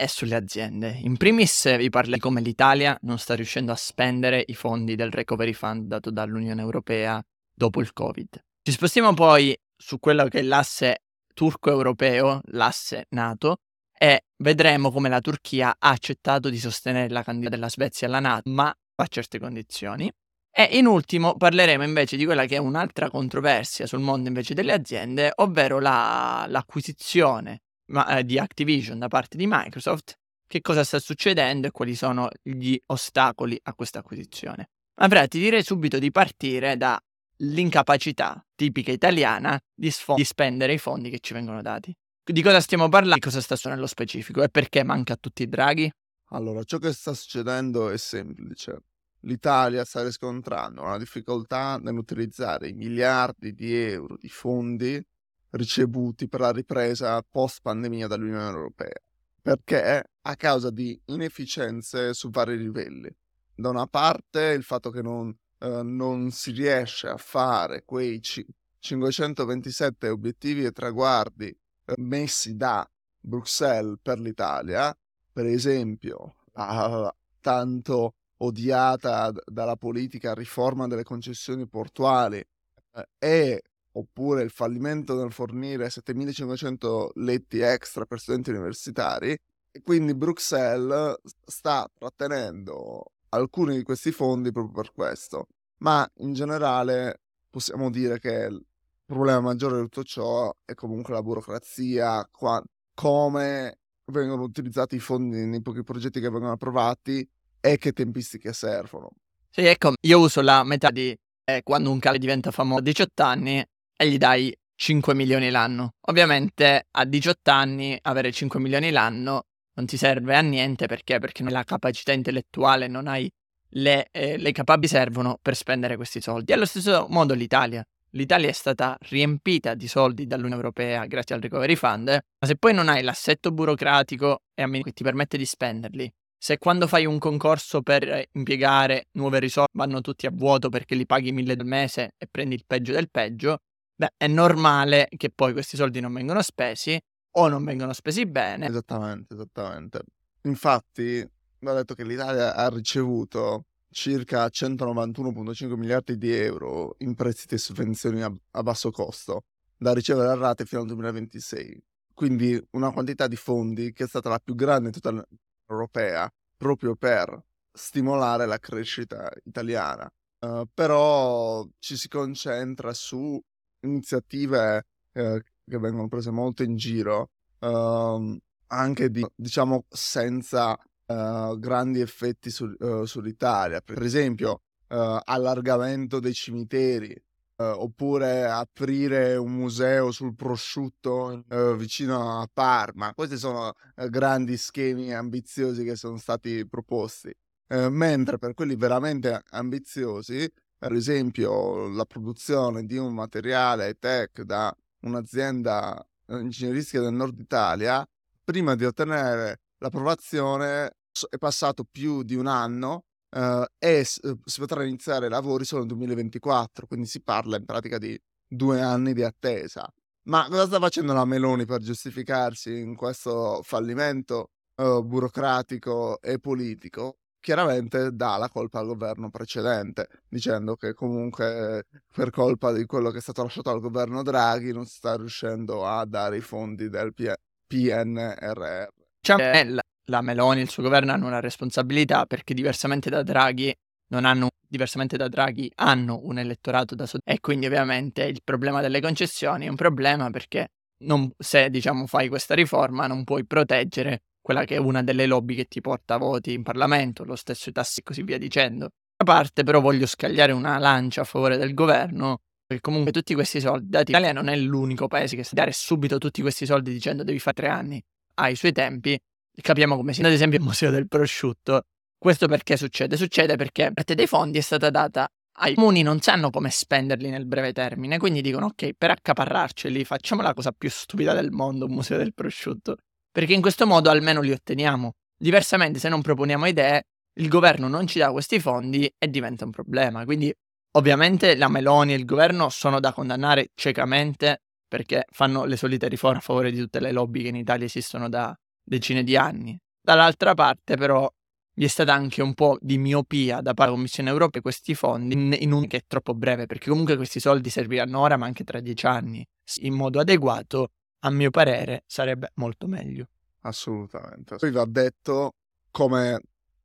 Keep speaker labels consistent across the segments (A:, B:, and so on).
A: e sulle aziende. In primis vi parlo di come l'Italia non sta riuscendo a spendere i fondi del Recovery Fund dato dall'Unione Europea dopo il Covid. Ci spostiamo poi su quello che è l'asse turco-europeo, l'asse NATO, e vedremo come la Turchia ha accettato di sostenere la candidatura della Svezia alla NATO, ma a certe condizioni. E in ultimo parleremo invece di quella che è un'altra controversia sul mondo invece delle aziende, ovvero la, l'acquisizione ma, eh, di Activision da parte di Microsoft, che cosa sta succedendo e quali sono gli ostacoli a questa acquisizione. Ma ti direi subito di partire dall'incapacità tipica italiana di, sfo- di spendere i fondi che ci vengono dati. Di cosa stiamo parlando? Di cosa sta succedendo nello specifico e perché manca a tutti i draghi?
B: Allora, ciò che sta succedendo è semplice l'Italia sta riscontrando una difficoltà nell'utilizzare i miliardi di euro di fondi ricevuti per la ripresa post pandemia dall'Unione Europea, perché a causa di inefficienze su vari livelli. Da una parte il fatto che non, eh, non si riesce a fare quei c- 527 obiettivi e traguardi eh, messi da Bruxelles per l'Italia, per esempio, uh, tanto odiata dalla politica riforma delle concessioni portuali eh, e oppure il fallimento nel fornire 7500 letti extra per studenti universitari e quindi Bruxelles sta trattenendo alcuni di questi fondi proprio per questo ma in generale possiamo dire che il problema maggiore di tutto ciò è comunque la burocrazia qua, come vengono utilizzati i fondi nei pochi progetti che vengono approvati e che tempistiche servono.
A: Sì, ecco, io uso la metà di eh, quando un cale diventa famoso a 18 anni e gli dai 5 milioni l'anno. Ovviamente a 18 anni avere 5 milioni l'anno non ti serve a niente perché? Perché non hai la capacità intellettuale, non hai le, eh, le capaci servono per spendere questi soldi. Allo stesso modo l'Italia. L'Italia è stata riempita di soldi dall'Unione Europea grazie al Recovery Fund, ma se poi non hai l'assetto burocratico e che ti permette di spenderli, se quando fai un concorso per impiegare nuove risorse vanno tutti a vuoto perché li paghi mille al mese e prendi il peggio del peggio, beh, è normale che poi questi soldi non vengono spesi o non vengono spesi bene.
B: Esattamente, esattamente. Infatti, ho detto che l'Italia ha ricevuto circa 191,5 miliardi di euro in prestiti e sovvenzioni a, a basso costo da ricevere a rate fino al 2026. Quindi una quantità di fondi che è stata la più grande in tutta europea proprio per stimolare la crescita italiana. Uh, però ci si concentra su iniziative uh, che vengono prese molto in giro, uh, anche di, diciamo senza eh, grandi effetti su, sull'Italia. Per esempio, allargamento dei cimiteri, Uh, oppure aprire un museo sul prosciutto vicino a Parma. Questi sono grandi schemi ambiziosi che sono stati proposti. mentre per quelli veramente ambiziosi, per esempio la produzione di un materiale tech da un'azienda ingegneristica del nord Italia, prima di ottenere l'approvazione è passato più di un anno uh, e eh, si potrà iniziare i lavori solo nel 2024, quindi si parla in pratica di due anni di attesa. Ma cosa sta facendo la Meloni per giustificarsi in questo fallimento uh, burocratico e politico? Chiaramente dà la colpa al governo precedente, dicendo che comunque per colpa di quello che è stato lasciato al governo Draghi non si sta riuscendo a dare i fondi del P- PNRR.
A: Ciambella la Meloni e il suo governo hanno una responsabilità perché diversamente da Draghi non hanno, diversamente da Draghi, hanno un elettorato da soddisfare. E quindi ovviamente il problema delle concessioni è un problema perché non, se diciamo fai questa riforma non puoi proteggere quella che è una delle lobby che ti porta voti in Parlamento, lo stesso i tassi e così via dicendo. A parte però voglio scagliare una lancia a favore del governo perché comunque tutti questi soldi dati l'Italia non è l'unico paese che sa dare subito tutti questi soldi dicendo devi fare tre anni ai suoi tempi capiamo come sia. Ad esempio il Museo del Prosciutto. Questo perché succede? Succede perché parte dei fondi è stata data ai comuni non sanno come spenderli nel breve termine, quindi dicono ok, per accaparrarceli facciamo la cosa più stupida del mondo, un museo del prosciutto, perché in questo modo almeno li otteniamo. Diversamente se non proponiamo idee, il governo non ci dà questi fondi e diventa un problema. Quindi ovviamente la Meloni e il governo sono da condannare ciecamente perché fanno le solite riforme a favore di tutte le lobby che in Italia esistono da decine di anni. Dall'altra parte però vi è stata anche un po' di miopia da parte della Commissione europea questi fondi in, un che è troppo breve, perché comunque questi soldi serviranno ora ma anche tra dieci anni. In modo adeguato, a mio parere, sarebbe molto meglio.
B: Assolutamente. Poi va detto come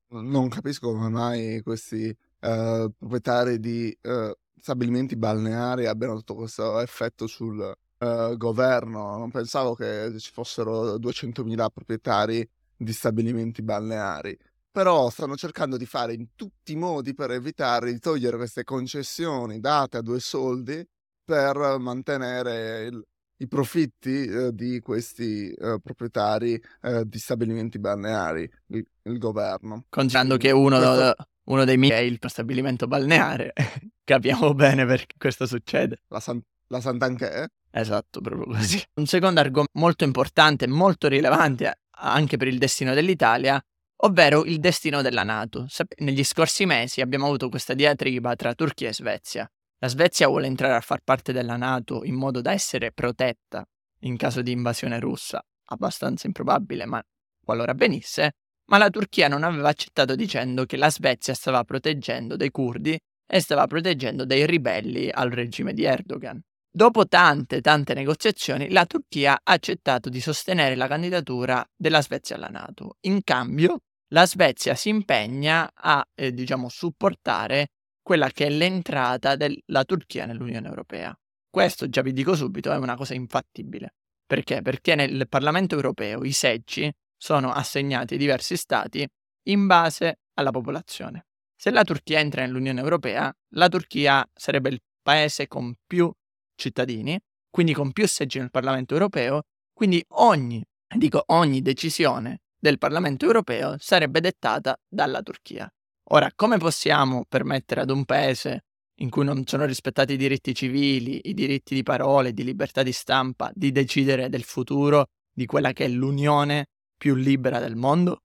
B: non capisco come mai questi uh, proprietari di uh, stabilimenti balneari abbiano tutto questo effetto sul uh, governo. Non pensavo che ci fossero 200.000 proprietari di stabilimenti balneari però stanno cercando di fare in tutti i modi per evitare di togliere queste concessioni date a due soldi per mantenere il, i profitti eh, di questi eh, proprietari eh, di stabilimenti balneari, il, il governo.
A: Considerando che uno, questo... uno, dei miei è il stabilimento balneare, capiamo bene perché questo succede.
B: La, San, la Sant'Anché?
A: Esatto, proprio così. Un secondo argomento molto importante, molto rilevante anche per il destino dell'Italia ovvero il destino della Nato. Negli scorsi mesi abbiamo avuto questa diatriba tra Turchia e Svezia. La Svezia vuole entrare a far parte della Nato in modo da essere protetta in caso di invasione russa, abbastanza improbabile, ma qualora avvenisse, ma la Turchia non aveva accettato dicendo che la Svezia stava proteggendo dei curdi e stava proteggendo dei ribelli al regime di Erdogan. Dopo tante, tante negoziazioni, la Turchia ha accettato di sostenere la candidatura della Svezia alla Nato. In cambio, la Svezia si impegna a, eh, diciamo, supportare quella che è l'entrata della Turchia nell'Unione Europea. Questo, già vi dico subito, è una cosa infattibile. Perché? Perché nel Parlamento europeo i seggi sono assegnati ai diversi stati in base alla popolazione. Se la Turchia entra nell'Unione Europea, la Turchia sarebbe il paese con più cittadini, quindi con più seggi nel Parlamento europeo, quindi ogni, dico ogni decisione del Parlamento europeo sarebbe dettata dalla Turchia. Ora, come possiamo permettere ad un paese in cui non sono rispettati i diritti civili, i diritti di parole, di libertà di stampa, di decidere del futuro di quella che è l'unione più libera del mondo?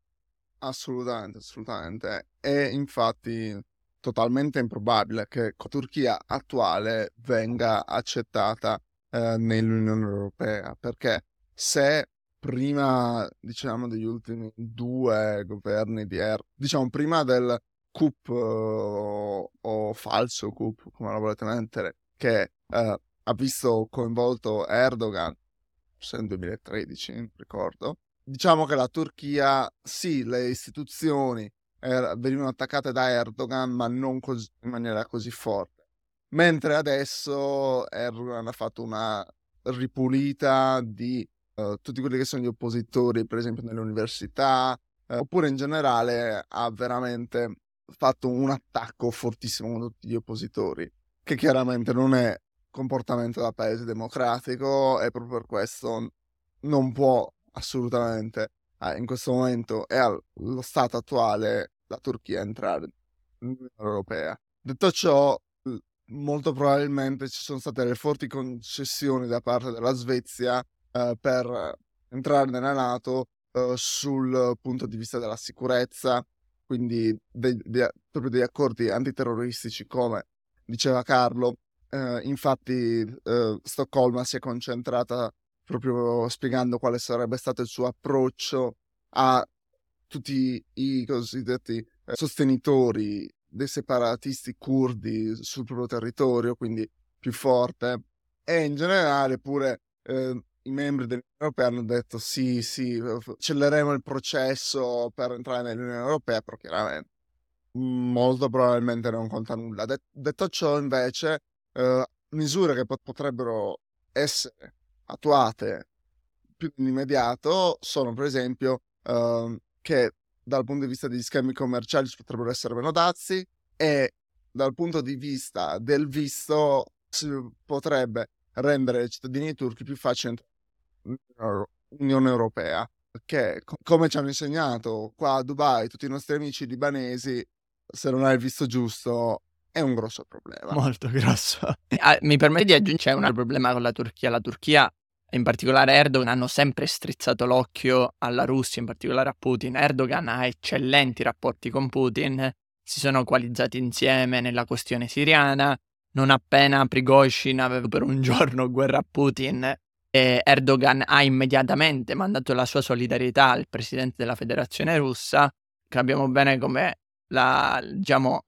B: Assolutamente, assolutamente. È infatti totalmente improbabile che la Turchia attuale venga accettata eh, nell'Unione Europea, perché se prima, diciamo, degli ultimi due governi di Erdogan, diciamo, prima del coup uh, o falso coup, come lo volete mettere, che uh, ha visto coinvolto Erdogan, forse nel 2013, ricordo, diciamo che la Turchia, sì, le istituzioni er- venivano attaccate da Erdogan, ma non così, in maniera così forte. Mentre adesso Erdogan ha fatto una ripulita di uh, tutti quelli che sono gli oppositori, per esempio nelle università, uh, oppure in generale ha veramente fatto un attacco fortissimo contro tutti gli oppositori, che chiaramente non è comportamento da paese democratico e proprio per questo non può assolutamente eh, in questo momento e allo stato attuale la Turchia entrare nell'Unione Europea. Detto ciò, molto probabilmente ci sono state le forti concessioni da parte della Svezia eh, per entrare nella Nato eh, sul punto di vista della sicurezza, quindi dei, dei, proprio degli accordi antiterroristici, come diceva Carlo. Eh, infatti, eh, Stoccolma si è concentrata proprio spiegando quale sarebbe stato il suo approccio a tutti i cosiddetti eh, sostenitori dei separatisti curdi sul proprio territorio, quindi più forte, e in generale pure eh, i membri dell'Unione Europea hanno detto sì, sì, accelereremo il processo per entrare nell'Unione Europea, però chiaramente molto probabilmente non conta nulla. Det- detto ciò, invece, eh, misure che pot- potrebbero essere attuate più immediato sono, per esempio, eh, che dal punto di vista degli schemi commerciali ci potrebbero essere meno dazi e dal punto di vista del visto si potrebbe rendere ai cittadini turchi più facile Unione Europea. che, come ci hanno insegnato qua a Dubai tutti i nostri amici libanesi, se non hai il visto giusto è un grosso problema.
A: Molto grosso. Ah, mi permette di aggiungere un altro problema con la Turchia. La Turchia, in particolare Erdogan, hanno sempre strizzato l'occhio alla Russia, in particolare a Putin. Erdogan ha eccellenti rapporti con Putin, si sono coalizzati insieme nella questione siriana. Non appena Prigozhin aveva per un giorno guerra a Putin, e Erdogan ha immediatamente mandato la sua solidarietà al presidente della federazione russa. Capiamo bene come la, diciamo,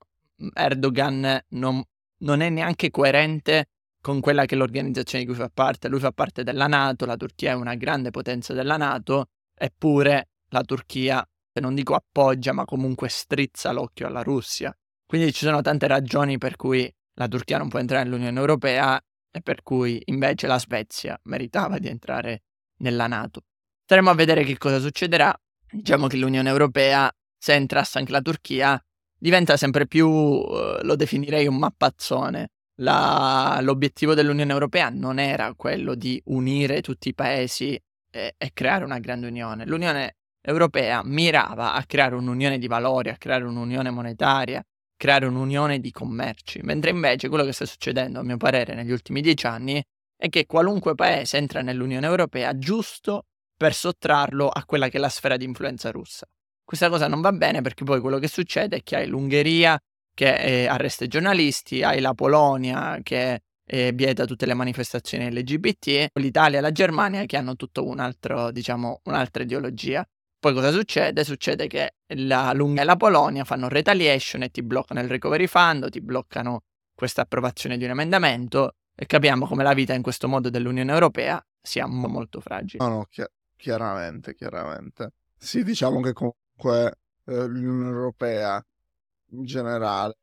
A: Erdogan non, non è neanche coerente con quella che è l'organizzazione di cui fa parte. Lui fa parte della Nato, la Turchia è una grande potenza della Nato, eppure la Turchia, non dico appoggia, ma comunque strizza l'occhio alla Russia. Quindi ci sono tante ragioni per cui la Turchia non può entrare nell'Unione Europea e per cui invece la Svezia meritava di entrare nella Nato. Staremo a vedere che cosa succederà. Diciamo che l'Unione Europea, se entrasse anche la Turchia, diventa sempre più, uh, lo definirei un mappazzone. La, l'obiettivo dell'Unione Europea non era quello di unire tutti i paesi e, e creare una grande unione. L'Unione Europea mirava a creare un'unione di valori, a creare un'unione monetaria, creare un'unione di commerci, mentre invece quello che sta succedendo, a mio parere, negli ultimi dieci anni è che qualunque paese entra nell'Unione Europea giusto per sottrarlo a quella che è la sfera di influenza russa. Questa cosa non va bene perché poi quello che succede è che hai l'Ungheria che eh, arresta i giornalisti, hai la Polonia che eh, vieta tutte le manifestazioni LGBT, l'Italia e la Germania che hanno altro, diciamo, un'altra ideologia. Poi cosa succede? Succede che la Lunga e la Polonia fanno retaliation e ti bloccano il recovery fund, ti bloccano questa approvazione di un emendamento e capiamo come la vita in questo modo dell'Unione Europea sia molto fragile.
B: No, no, chi- chiaramente, chiaramente. Sì, diciamo che comunque eh, l'Unione Europea in generale,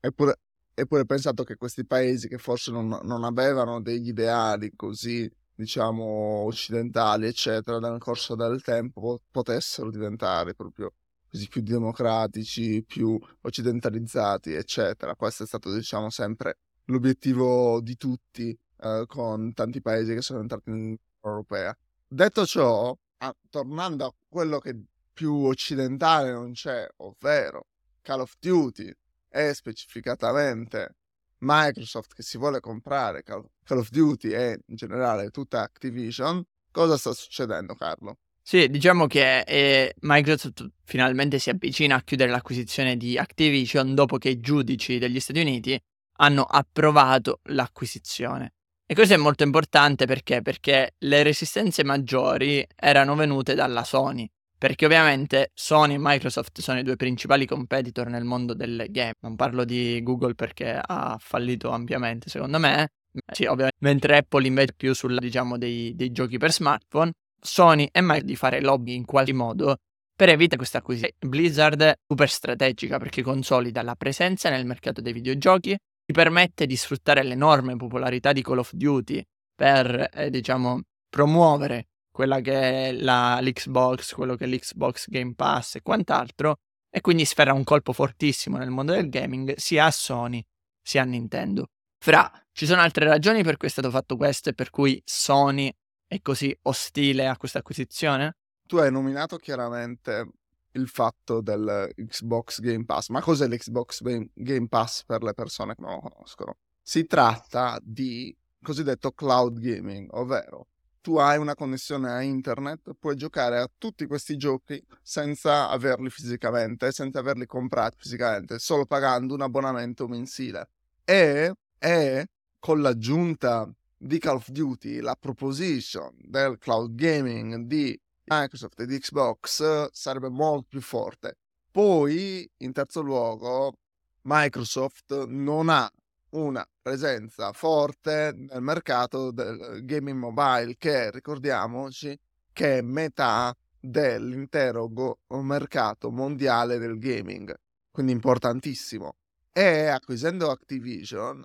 B: eppure, eppure pensato che questi paesi che forse non, non avevano degli ideali così diciamo occidentali eccetera nel corso del tempo potessero diventare proprio così più democratici, più occidentalizzati eccetera. Questo è stato diciamo sempre l'obiettivo di tutti eh, con tanti paesi che sono entrati in Europea. Detto ciò, ah, tornando a quello che più occidentale non c'è, ovvero Call of Duty e specificatamente Microsoft che si vuole comprare Call of Duty e in generale tutta Activision, cosa sta succedendo Carlo?
A: Sì, diciamo che eh, Microsoft finalmente si avvicina a chiudere l'acquisizione di Activision dopo che i giudici degli Stati Uniti hanno approvato l'acquisizione. E questo è molto importante perché? Perché le resistenze maggiori erano venute dalla Sony, perché ovviamente Sony e Microsoft sono i due principali competitor nel mondo del game. Non parlo di Google perché ha fallito ampiamente, secondo me. Sì, ovviamente. Mentre Apple invece più sul, diciamo, dei, dei giochi per smartphone, Sony è mai di fare lobby in qualche modo per evitare questa acquisizione. Blizzard è super strategica perché consolida la presenza nel mercato dei videogiochi, ti permette di sfruttare l'enorme popolarità di Call of Duty per, eh, diciamo, promuovere quella che è la, l'Xbox, quello che è l'Xbox Game Pass e quant'altro, e quindi sferra un colpo fortissimo nel mondo del gaming sia a Sony sia a Nintendo. Fra, ci sono altre ragioni per cui è stato fatto questo e per cui Sony è così ostile a questa acquisizione?
B: Tu hai nominato chiaramente il fatto del Xbox Game Pass, ma cos'è l'Xbox Game Pass per le persone che non lo conoscono? Si tratta di cosiddetto cloud gaming, ovvero tu hai una connessione a internet, puoi giocare a tutti questi giochi senza averli fisicamente, senza averli comprati fisicamente, solo pagando un abbonamento mensile. E, e con l'aggiunta di Call of Duty, la proposition del cloud gaming di Microsoft e di Xbox sarebbe molto più forte. Poi, in terzo luogo, Microsoft non ha una presenza forte nel mercato del gaming mobile che ricordiamoci che è metà dell'intero go- mercato mondiale del gaming, quindi importantissimo. E acquisendo Activision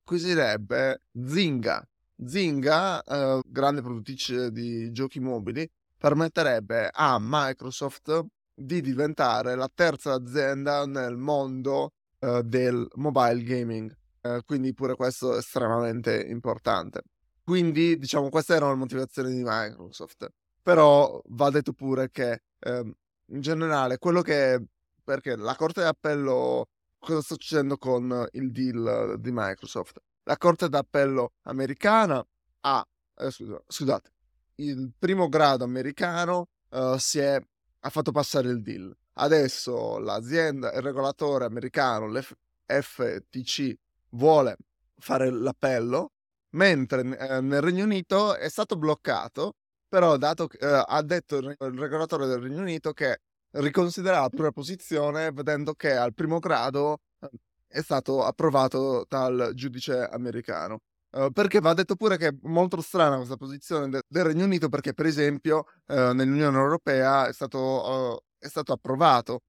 B: acquisirebbe Zynga. Zynga, eh, grande produttrice di giochi mobili, permetterebbe a Microsoft di diventare la terza azienda nel mondo eh, del mobile gaming eh, quindi pure questo è estremamente importante. Quindi, diciamo, queste erano le motivazioni di Microsoft. Però va detto pure che eh, in generale quello che... perché la Corte d'Appello... Cosa sta succedendo con il deal di Microsoft? La Corte d'Appello americana ha... Eh, scusa, scusate, il primo grado americano uh, si è, ha fatto passare il deal. Adesso l'azienda, il regolatore americano, l'FTC, vuole fare l'appello, mentre eh, nel Regno Unito è stato bloccato, però dato, eh, ha detto il, regolatore del Regno Unito che riconsidererà la propria posizione vedendo che al primo grado eh, è stato approvato dal giudice americano. Uh, perché va detto pure che è molto strana questa posizione de- del Regno Unito perché per esempio uh, nell'Unione Europea è stato, uh, è stato approvato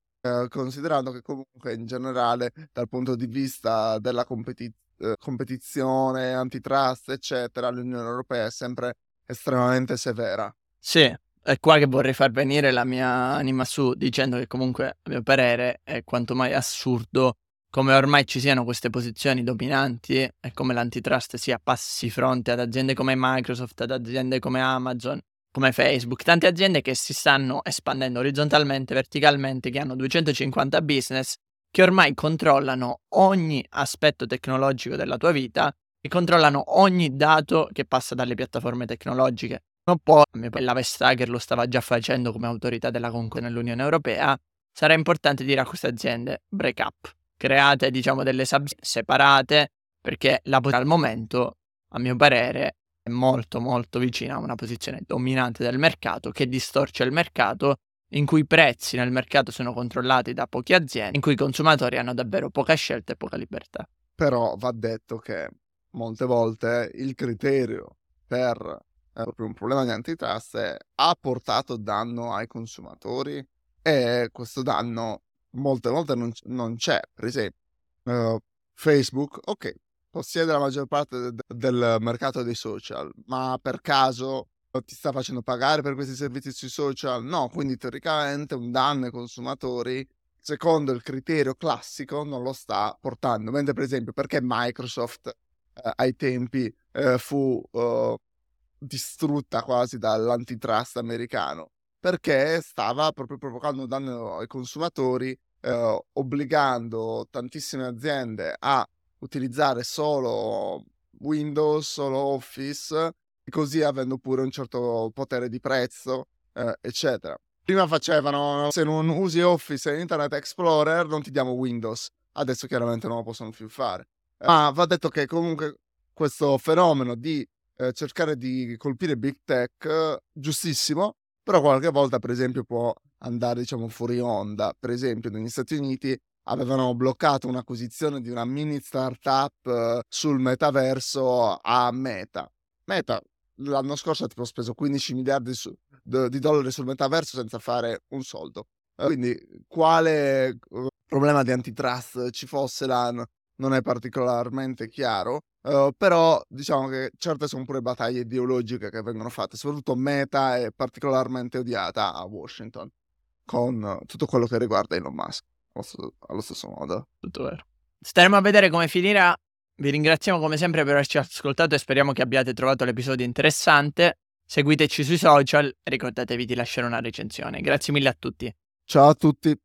B: considerando che comunque in generale dal punto di vista della competi- competizione, antitrust eccetera l'Unione Europea è sempre estremamente severa.
A: Sì, è qua che vorrei far venire la mia anima su dicendo che comunque a mio parere è quanto mai assurdo come ormai ci siano queste posizioni dominanti e come l'antitrust sia passi fronte ad aziende come Microsoft, ad aziende come Amazon, come Facebook, tante aziende che si stanno espandendo orizzontalmente, verticalmente, che hanno 250 business, che ormai controllano ogni aspetto tecnologico della tua vita e controllano ogni dato che passa dalle piattaforme tecnologiche. Non può, la Vestager lo stava già facendo come autorità della concorrenza nell'Unione Europea, sarà importante dire a queste aziende break up create diciamo delle sub separate perché la posizione al momento a mio parere è molto molto vicina a una posizione dominante del mercato che distorce il mercato in cui i prezzi nel mercato sono controllati da poche aziende, in cui i consumatori hanno davvero poca scelta e poca libertà.
B: Però va detto che molte volte il criterio per eh, proprio un problema di antitrust ha portato danno ai consumatori e questo danno molte volte non, non c'è. Per esempio, uh, Facebook, ok, possiede la maggior parte de- del mercato dei social, ma per caso ti sta facendo pagare per questi servizi sui social? No, quindi teoricamente un danno ai consumatori, secondo il criterio classico, non lo sta portando. Mentre, per esempio, perché Microsoft eh, ai tempi eh, fu uh, distrutta quasi dall'antitrust americano? perché stava proprio provocando un danno ai consumatori, eh, obbligando tantissime aziende a utilizzare solo Windows, solo Office, e così avendo pure un certo potere di prezzo, eh, eccetera. Prima facevano, se non usi Office e Internet Explorer, non ti diamo Windows. Adesso chiaramente non lo possono più fare. Ma va detto che comunque questo fenomeno di eh, cercare di colpire Big Tech, giustissimo, però qualche volta per esempio può andare diciamo fuori onda. Per esempio negli Stati Uniti avevano bloccato un'acquisizione di una mini startup eh, sul metaverso a Meta. Meta l'anno scorso ha tipo speso 15 miliardi su, d- di dollari sul metaverso senza fare un soldo. Eh, quindi quale uh, problema di antitrust ci fosse là non è particolarmente chiaro. Uh, però diciamo che certe sono pure battaglie ideologiche che vengono fatte, soprattutto Meta è particolarmente odiata a Washington con tutto quello che riguarda Elon Musk, allo stesso modo.
A: Tutto vero. Staremo a vedere come finirà. Vi ringraziamo come sempre per averci ascoltato e speriamo che abbiate trovato l'episodio interessante. Seguiteci sui social e ricordatevi di lasciare una recensione. Grazie mille a tutti.
B: Ciao a tutti.